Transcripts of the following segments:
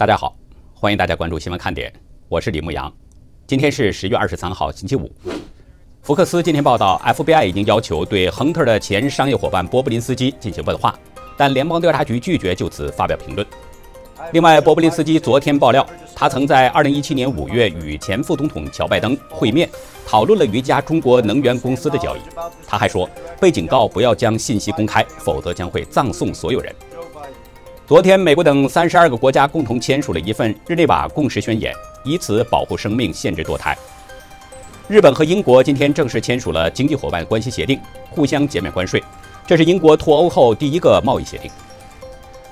大家好，欢迎大家关注新闻看点，我是李牧阳。今天是十月二十三号，星期五。福克斯今天报道，FBI 已经要求对亨特的前商业伙伴波布林斯基进行问话，但联邦调查局拒绝就此发表评论。另外，波布林斯基昨天爆料，他曾在二零一七年五月与前副总统乔拜登会面，讨论了一家中国能源公司的交易。他还说，被警告不要将信息公开，否则将会葬送所有人。昨天，美国等三十二个国家共同签署了一份日内瓦共识宣言，以此保护生命、限制堕胎。日本和英国今天正式签署了经济伙伴关系协定，互相减免关税。这是英国脱欧后第一个贸易协定。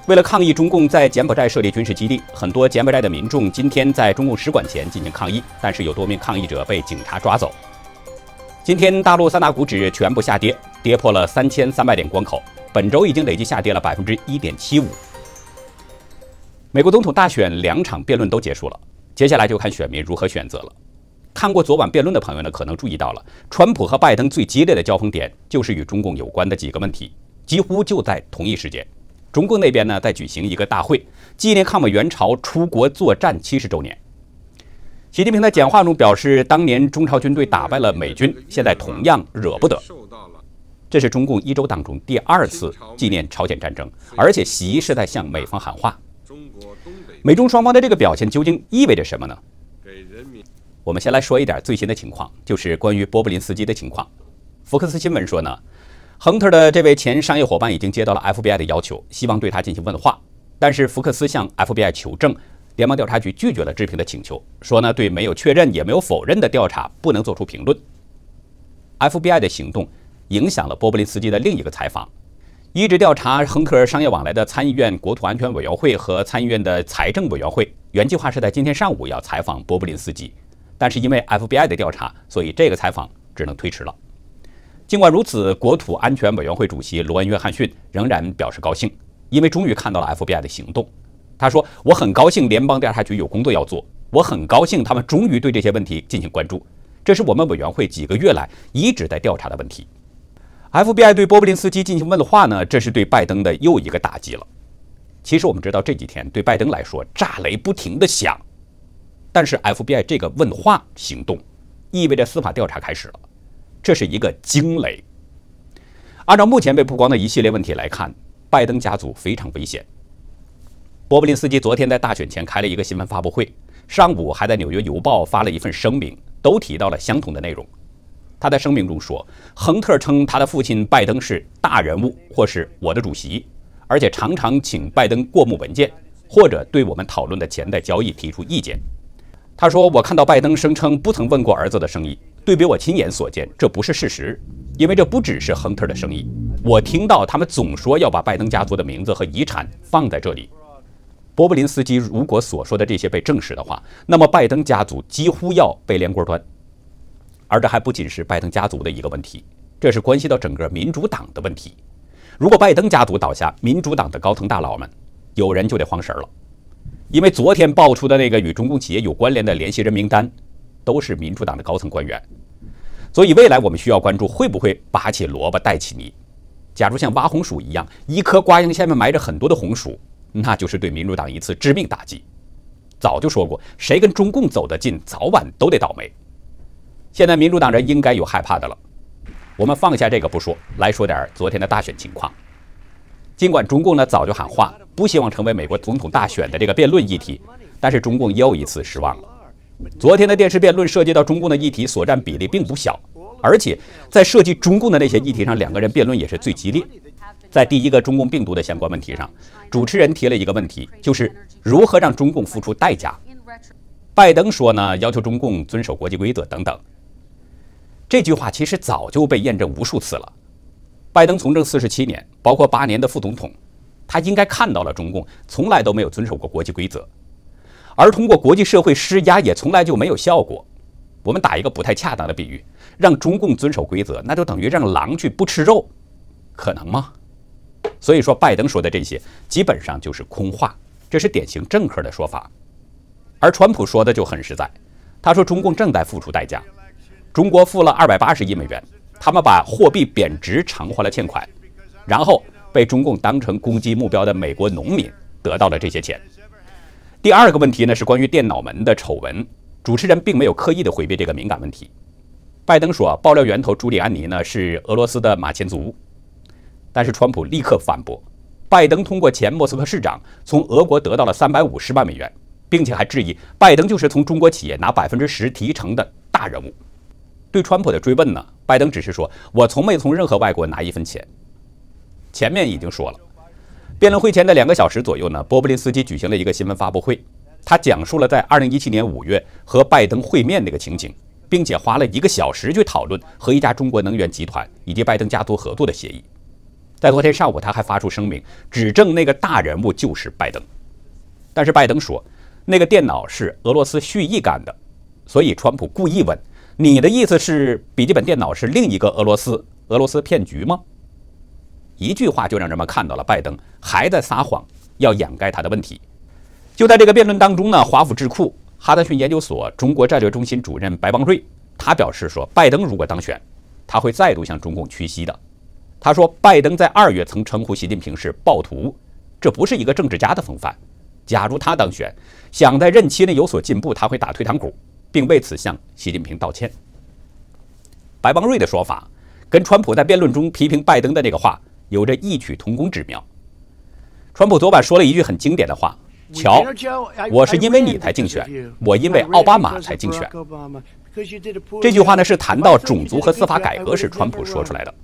为了抗议中共在柬埔寨设立军事基地，很多柬埔寨的民众今天在中共使馆前进行抗议，但是有多名抗议者被警察抓走。今天，大陆三大股指全部下跌，跌破了三千三百点关口，本周已经累计下跌了百分之一点七五。美国总统大选两场辩论都结束了，接下来就看选民如何选择了。看过昨晚辩论的朋友呢，可能注意到了，川普和拜登最激烈的交锋点就是与中共有关的几个问题，几乎就在同一时间。中共那边呢，在举行一个大会，纪念抗美援朝出国作战七十周年。习近平在讲话中表示，当年中朝军队打败了美军，现在同样惹不得。这是中共一周当中第二次纪念朝鲜战争，而且习是在向美方喊话。美中双方的这个表现究竟意味着什么呢？我们先来说一点最新的情况，就是关于波布林斯基的情况。福克斯新闻说呢，亨特的这位前商业伙伴已经接到了 FBI 的要求，希望对他进行问话。但是福克斯向 FBI 求证，联邦调查局拒绝了置评的请求，说呢对没有确认也没有否认的调查不能做出评论。FBI 的行动影响了波布林斯基的另一个采访。一直调查亨特商业往来的参议院国土安全委员会和参议院的财政委员会，原计划是在今天上午要采访波布林斯基，但是因为 FBI 的调查，所以这个采访只能推迟了。尽管如此，国土安全委员会主席罗恩·约翰逊仍然表示高兴，因为终于看到了 FBI 的行动。他说：“我很高兴联邦调查局有工作要做，我很高兴他们终于对这些问题进行关注，这是我们委员会几个月来一直在调查的问题。” FBI 对波布林斯基进行问话呢，这是对拜登的又一个打击了。其实我们知道这几天对拜登来说炸雷不停的响，但是 FBI 这个问话行动意味着司法调查开始了，这是一个惊雷。按照目前被曝光的一系列问题来看，拜登家族非常危险。波布林斯基昨天在大选前开了一个新闻发布会，上午还在《纽约邮报》发了一份声明，都提到了相同的内容。他在声明中说，亨特称他的父亲拜登是大人物，或是我的主席，而且常常请拜登过目文件，或者对我们讨论的钱袋交易提出意见。他说：“我看到拜登声称不曾问过儿子的生意，对比我亲眼所见，这不是事实，因为这不只是亨特的生意。我听到他们总说要把拜登家族的名字和遗产放在这里。波布林斯基如果所说的这些被证实的话，那么拜登家族几乎要被连锅端。”而这还不仅是拜登家族的一个问题，这是关系到整个民主党的问题。如果拜登家族倒下，民主党的高层大佬们有人就得慌神了，因为昨天爆出的那个与中共企业有关联的联系人名单，都是民主党的高层官员。所以未来我们需要关注会不会拔起萝卜带起泥。假如像挖红薯一样，一颗瓜秧下面埋着很多的红薯，那就是对民主党一次致命打击。早就说过，谁跟中共走得近，早晚都得倒霉。现在民主党人应该有害怕的了。我们放下这个不说，来说点昨天的大选情况。尽管中共呢早就喊话，不希望成为美国总统大选的这个辩论议题，但是中共又一次失望了。昨天的电视辩论涉及到中共的议题，所占比例并不小，而且在涉及中共的那些议题上，两个人辩论也是最激烈。在第一个中共病毒的相关问题上，主持人提了一个问题，就是如何让中共付出代价。拜登说呢，要求中共遵守国际规则等等。这句话其实早就被验证无数次了。拜登从政四十七年，包括八年的副总统，他应该看到了中共从来都没有遵守过国际规则，而通过国际社会施压也从来就没有效果。我们打一个不太恰当的比喻，让中共遵守规则，那就等于让狼去不吃肉，可能吗？所以说，拜登说的这些基本上就是空话，这是典型政客的说法。而川普说的就很实在，他说中共正在付出代价。中国付了二百八十亿美元，他们把货币贬值偿还了欠款，然后被中共当成攻击目标的美国农民得到了这些钱。第二个问题呢是关于电脑门的丑闻，主持人并没有刻意的回避这个敏感问题。拜登说，爆料源头朱利安尼呢是俄罗斯的马前卒，但是川普立刻反驳，拜登通过前莫斯科市长从俄国得到了三百五十万美元，并且还质疑拜登就是从中国企业拿百分之十提成的大人物。对川普的追问呢，拜登只是说：“我从没从任何外国拿一分钱。”前面已经说了，辩论会前的两个小时左右呢，波布林斯基举行了一个新闻发布会，他讲述了在二零一七年五月和拜登会面那个情景。并且花了一个小时去讨论和一家中国能源集团以及拜登家族合作的协议。在昨天上午，他还发出声明，指证那个大人物就是拜登。但是拜登说，那个电脑是俄罗斯蓄意干的。所以川普故意问：“你的意思是笔记本电脑是另一个俄罗斯俄罗斯骗局吗？”一句话就让人们看到了拜登还在撒谎，要掩盖他的问题。就在这个辩论当中呢，华府智库。哈德逊研究所中国战略中心主任白邦瑞，他表示说，拜登如果当选，他会再度向中共屈膝的。他说，拜登在二月曾称呼习近平是暴徒，这不是一个政治家的风范。假如他当选，想在任期内有所进步，他会打退堂鼓，并为此向习近平道歉。白邦瑞的说法跟川普在辩论中批评拜登的那个话有着异曲同工之妙。川普昨晚说了一句很经典的话。瞧，我是因为你才竞选，我因为奥巴马才竞选。这句话呢是谈到种族和司法改革时，川普说出来的。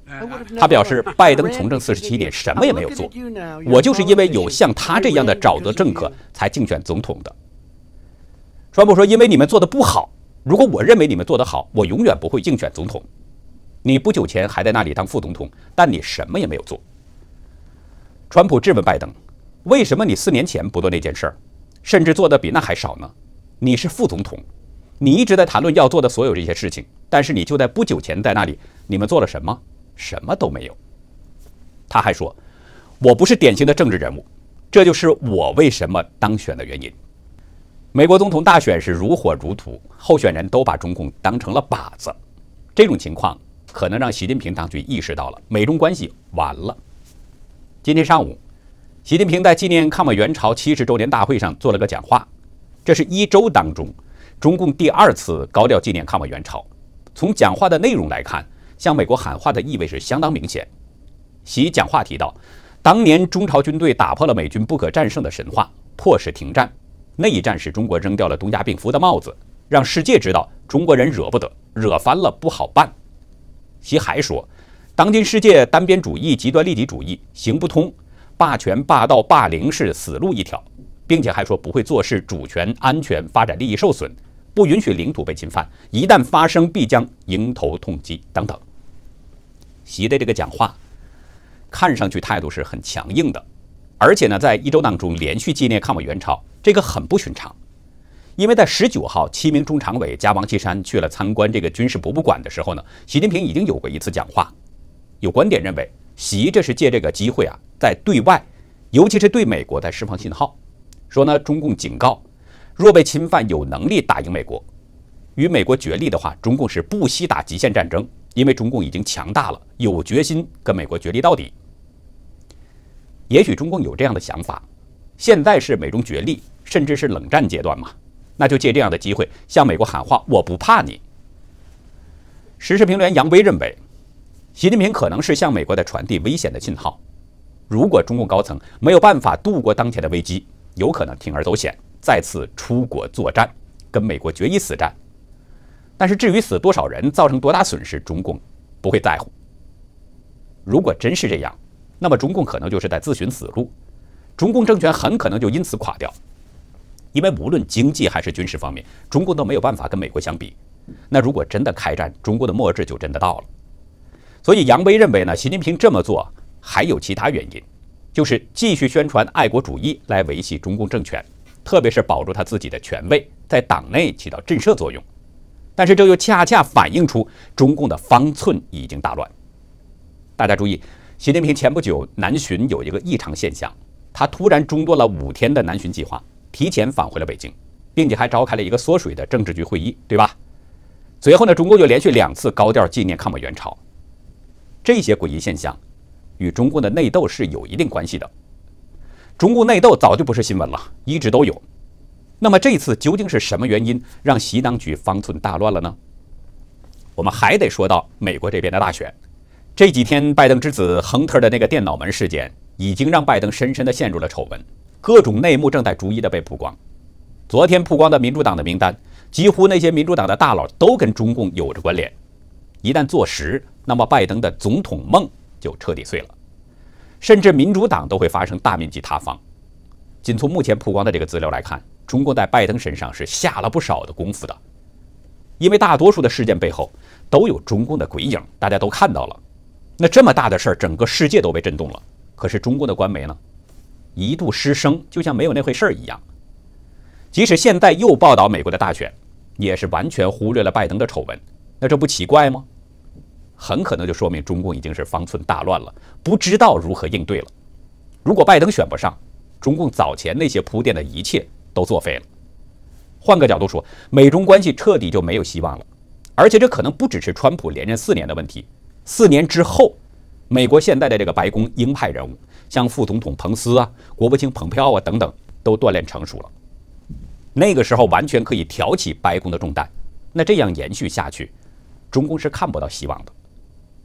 他表示，拜登从政四十七年，什么也没有做，我就是因为有像他这样的沼泽政客才竞选总统的。川普说，因为你们做的不好，如果我认为你们做得好，我永远不会竞选总统。你不久前还在那里当副总统，但你什么也没有做。川普质问拜登。为什么你四年前不做那件事儿，甚至做的比那还少呢？你是副总统，你一直在谈论要做的所有这些事情，但是你就在不久前在那里，你们做了什么？什么都没有。他还说，我不是典型的政治人物，这就是我为什么当选的原因。美国总统大选是如火如荼，候选人都把中共当成了靶子，这种情况可能让习近平当局意识到了美中关系完了。今天上午。习近平在纪念抗美援朝七十周年大会上做了个讲话，这是一周当中中共第二次高调纪念抗美援朝。从讲话的内容来看，向美国喊话的意味是相当明显。习讲话提到，当年中朝军队打破了美军不可战胜的神话，迫使停战，那一战使中国扔掉了东亚病夫的帽子，让世界知道中国人惹不得，惹翻了不好办。习还说，当今世界单边主义、极端利己主义行不通。霸权、霸道、霸凌是死路一条，并且还说不会坐视主权、安全、发展利益受损，不允许领土被侵犯，一旦发生必将迎头痛击等等。习的这个讲话看上去态度是很强硬的，而且呢，在一周当中连续纪念抗美援朝，这个很不寻常。因为在十九号，七名中常委加王岐山去了参观这个军事博物馆的时候呢，习近平已经有过一次讲话，有观点认为。习这是借这个机会啊，在对外，尤其是对美国在释放信号，说呢，中共警告，若被侵犯，有能力打赢美国，与美国决力的话，中共是不惜打极限战争，因为中共已经强大了，有决心跟美国决力到底。也许中共有这样的想法，现在是美中决力，甚至是冷战阶段嘛，那就借这样的机会向美国喊话，我不怕你。时事评论员杨威认为。习近平可能是向美国在传递危险的信号。如果中共高层没有办法度过当前的危机，有可能铤而走险，再次出国作战，跟美国决一死战。但是至于死多少人，造成多大损失，中共不会在乎。如果真是这样，那么中共可能就是在自寻死路，中共政权很可能就因此垮掉。因为无论经济还是军事方面，中共都没有办法跟美国相比。那如果真的开战，中国的末日就真的到了。所以，杨威认为呢，习近平这么做还有其他原因，就是继续宣传爱国主义来维系中共政权，特别是保住他自己的权位，在党内起到震慑作用。但是，这又恰恰反映出中共的方寸已经大乱。大家注意，习近平前不久南巡有一个异常现象，他突然中断了五天的南巡计划，提前返回了北京，并且还召开了一个缩水的政治局会议，对吧？随后呢，中共又连续两次高调纪念抗美援朝。这些诡异现象与中共的内斗是有一定关系的。中共内斗早就不是新闻了，一直都有。那么这次究竟是什么原因让习当局方寸大乱了呢？我们还得说到美国这边的大选。这几天拜登之子亨特的那个电脑门事件，已经让拜登深深的陷入了丑闻，各种内幕正在逐一的被曝光。昨天曝光的民主党的名单，几乎那些民主党的大佬都跟中共有着关联。一旦坐实，那么拜登的总统梦就彻底碎了，甚至民主党都会发生大面积塌方。仅从目前曝光的这个资料来看，中共在拜登身上是下了不少的功夫的，因为大多数的事件背后都有中共的鬼影，大家都看到了。那这么大的事儿，整个世界都被震动了，可是中共的官媒呢，一度失声，就像没有那回事儿一样。即使现在又报道美国的大选，也是完全忽略了拜登的丑闻。那这不奇怪吗？很可能就说明中共已经是方寸大乱了，不知道如何应对了。如果拜登选不上，中共早前那些铺垫的一切都作废了。换个角度说，美中关系彻底就没有希望了。而且这可能不只是川普连任四年的问题，四年之后，美国现在的这个白宫鹰派人物，像副总统彭斯啊、国务卿蓬佩奥啊等等，都锻炼成熟了。那个时候完全可以挑起白宫的重担，那这样延续下去，中共是看不到希望的。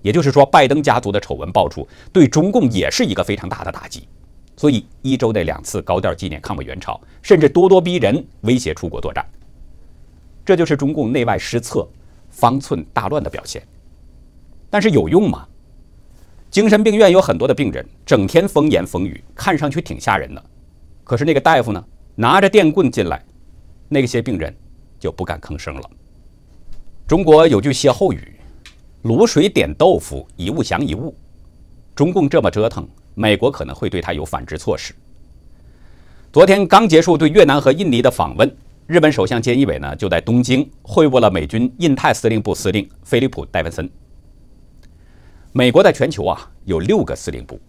也就是说，拜登家族的丑闻爆出，对中共也是一个非常大的打击。所以一周内两次高调纪念抗美援朝，甚至咄咄逼人，威胁出国作战。这就是中共内外失策、方寸大乱的表现。但是有用吗？精神病院有很多的病人，整天风言风语，看上去挺吓人的。可是那个大夫呢，拿着电棍进来。那些病人就不敢吭声了。中国有句歇后语：“卤水点豆腐，一物降一物。”中共这么折腾，美国可能会对他有反制措施。昨天刚结束对越南和印尼的访问，日本首相菅义伟呢就在东京会晤了美军印太司令部司令菲利普·戴文森。美国在全球啊有六个司令部，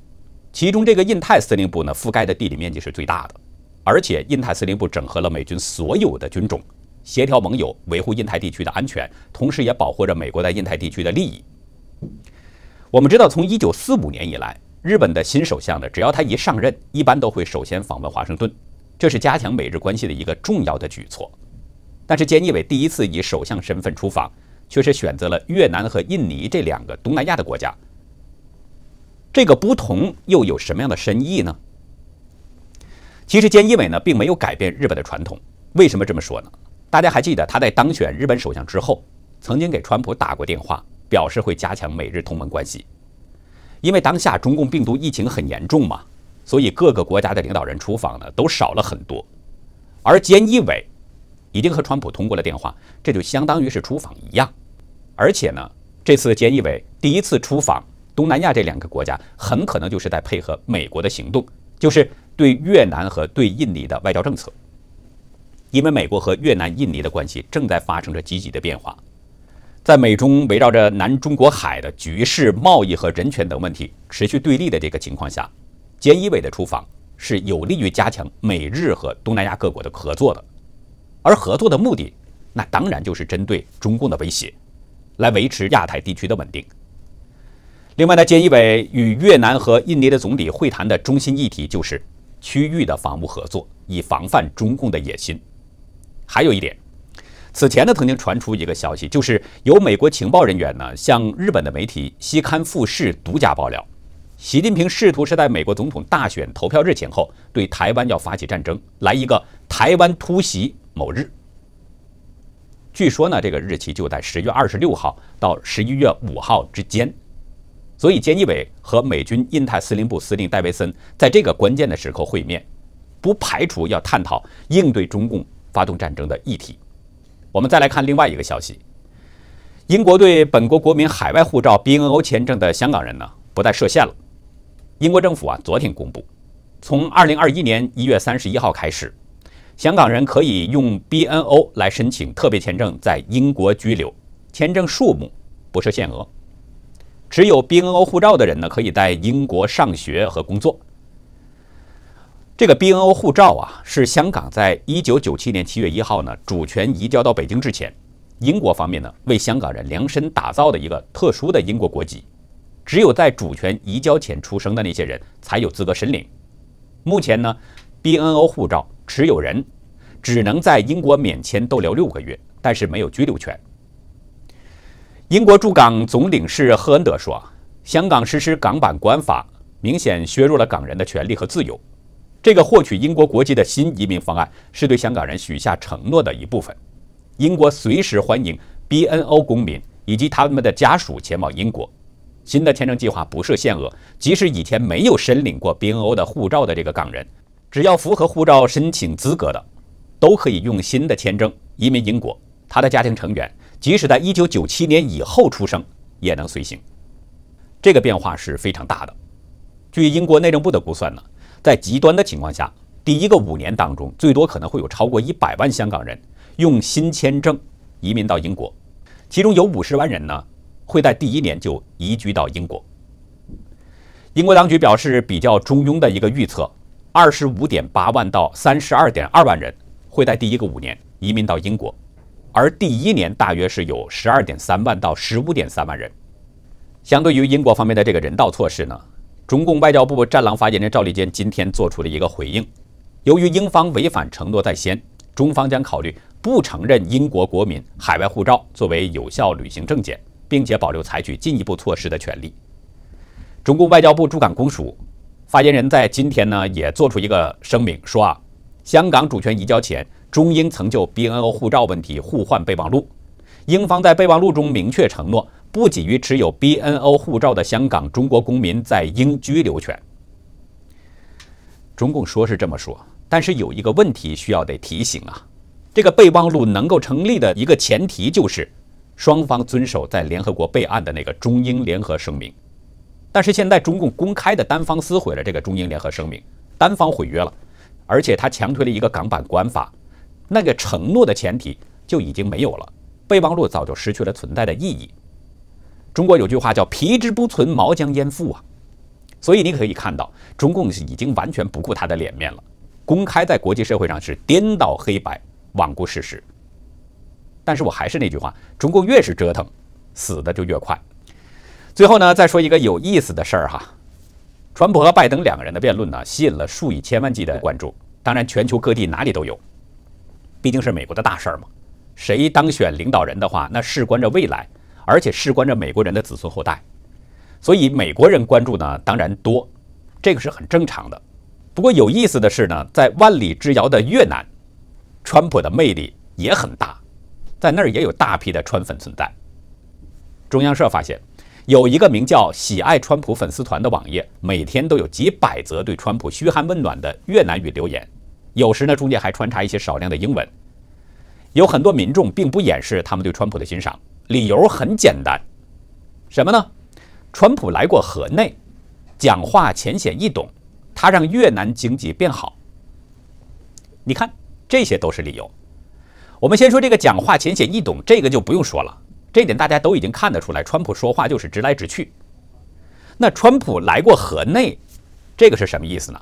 其中这个印太司令部呢覆盖的地理面积是最大的。而且，印太司令部整合了美军所有的军种，协调盟友，维护印太地区的安全，同时也保护着美国在印太地区的利益。我们知道，从一九四五年以来，日本的新首相呢，只要他一上任，一般都会首先访问华盛顿，这是加强美日关系的一个重要的举措。但是，菅义伟第一次以首相身份出访，却是选择了越南和印尼这两个东南亚的国家。这个不同又有什么样的深意呢？其实，菅义伟呢并没有改变日本的传统。为什么这么说呢？大家还记得他在当选日本首相之后，曾经给川普打过电话，表示会加强美日同盟关系。因为当下中共病毒疫情很严重嘛，所以各个国家的领导人出访呢都少了很多。而菅义伟已经和川普通过了电话，这就相当于是出访一样。而且呢，这次菅义伟第一次出访东南亚这两个国家，很可能就是在配合美国的行动，就是。对越南和对印尼的外交政策，因为美国和越南、印尼的关系正在发生着积极的变化，在美中围绕着南中国海的局势、贸易和人权等问题持续对立的这个情况下，菅义伟的出访是有利于加强美日和东南亚各国的合作的，而合作的目的，那当然就是针对中共的威胁，来维持亚太地区的稳定。另外呢，菅义伟与越南和印尼的总理会谈的中心议题就是。区域的防务合作，以防范中共的野心。还有一点，此前呢曾经传出一个消息，就是有美国情报人员呢向日本的媒体西刊富士独家爆料，习近平试图是在美国总统大选投票日前后对台湾要发起战争，来一个台湾突袭某日。据说呢这个日期就在十月二十六号到十一月五号之间。所以，菅义伟和美军印太司令部司令戴维森在这个关键的时刻会面，不排除要探讨应对中共发动战争的议题。我们再来看另外一个消息：英国对本国国民海外护照 BNO 签证的香港人呢，不再设限了。英国政府啊，昨天公布，从2021年1月31号开始，香港人可以用 BNO 来申请特别签证，在英国居留，签证数目不设限额。持有 BNO 护照的人呢，可以在英国上学和工作。这个 BNO 护照啊，是香港在1997年7月1号呢主权移交到北京之前，英国方面呢为香港人量身打造的一个特殊的英国国籍。只有在主权移交前出生的那些人才有资格申领。目前呢，BNO 护照持有人只能在英国免签逗留六个月，但是没有居留权。英国驻港总领事赫恩德说：“香港实施港版国安法，明显削弱了港人的权利和自由。这个获取英国国籍的新移民方案是对香港人许下承诺的一部分。英国随时欢迎 BNO 公民以及他们的家属前往英国。新的签证计划不设限额，即使以前没有申领过 BNO 的护照的这个港人，只要符合护照申请资格的。”都可以用新的签证移民英国，他的家庭成员即使在一九九七年以后出生也能随行。这个变化是非常大的。据英国内政部的估算呢，在极端的情况下，第一个五年当中，最多可能会有超过一百万香港人用新签证移民到英国，其中有五十万人呢会在第一年就移居到英国。英国当局表示，比较中庸的一个预测，二十五点八万到三十二点二万人。会在第一个五年移民到英国，而第一年大约是有十二点三万到十五点三万人。相对于英国方面的这个人道措施呢，中共外交部战狼发言人赵立坚今天做出了一个回应：由于英方违反承诺在先，中方将考虑不承认英国国民海外护照作为有效旅行证件，并且保留采取进一步措施的权利。中共外交部驻港公署发言人在今天呢也做出一个声明，说啊。香港主权移交前，中英曾就 BNO 护照问题互换备忘录。英方在备忘录中明确承诺，不给予持有 BNO 护照的香港中国公民在英居留权。中共说是这么说，但是有一个问题需要得提醒啊，这个备忘录能够成立的一个前提就是双方遵守在联合国备案的那个中英联合声明。但是现在中共公开的单方撕毁了这个中英联合声明，单方毁约了。而且他强推了一个港版国安法，那个承诺的前提就已经没有了，备忘录早就失去了存在的意义。中国有句话叫“皮之不存，毛将焉附”啊，所以你可以看到，中共是已经完全不顾他的脸面了，公开在国际社会上是颠倒黑白，罔顾事实。但是我还是那句话，中共越是折腾，死的就越快。最后呢，再说一个有意思的事儿哈。川普和拜登两个人的辩论呢，吸引了数以千万计的关注。当然，全球各地哪里都有，毕竟是美国的大事儿嘛。谁当选领导人的话，那事关着未来，而且事关着美国人的子孙后代。所以美国人关注呢，当然多，这个是很正常的。不过有意思的是呢，在万里之遥的越南，川普的魅力也很大，在那儿也有大批的川粉存在。中央社发现。有一个名叫“喜爱川普粉丝团”的网页，每天都有几百则对川普嘘寒问暖的越南语留言，有时呢中间还穿插一些少量的英文。有很多民众并不掩饰他们对川普的欣赏，理由很简单，什么呢？川普来过河内，讲话浅显易懂，他让越南经济变好。你看，这些都是理由。我们先说这个讲话浅显易懂，这个就不用说了。这点大家都已经看得出来，川普说话就是直来直去。那川普来过河内，这个是什么意思呢？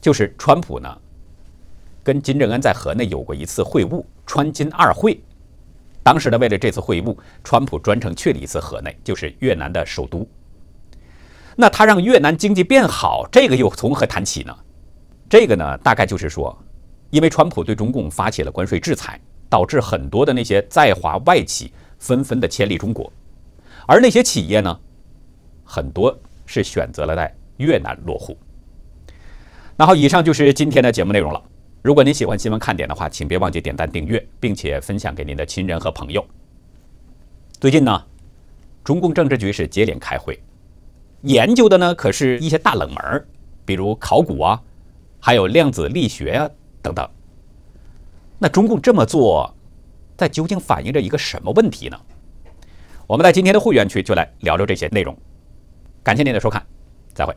就是川普呢跟金正恩在河内有过一次会晤，川金二会。当时呢，为了这次会晤，川普专程去了一次河内，就是越南的首都。那他让越南经济变好，这个又从何谈起呢？这个呢，大概就是说，因为川普对中共发起了关税制裁，导致很多的那些在华外企。纷纷的迁离中国，而那些企业呢，很多是选择了在越南落户。那好，以上就是今天的节目内容了。如果您喜欢新闻看点的话，请别忘记点赞、订阅，并且分享给您的亲人和朋友。最近呢，中共政治局是接连开会，研究的呢可是一些大冷门，比如考古啊，还有量子力学啊等等。那中共这么做。在究竟反映着一个什么问题呢？我们在今天的会员区就来聊聊这些内容。感谢您的收看，再会。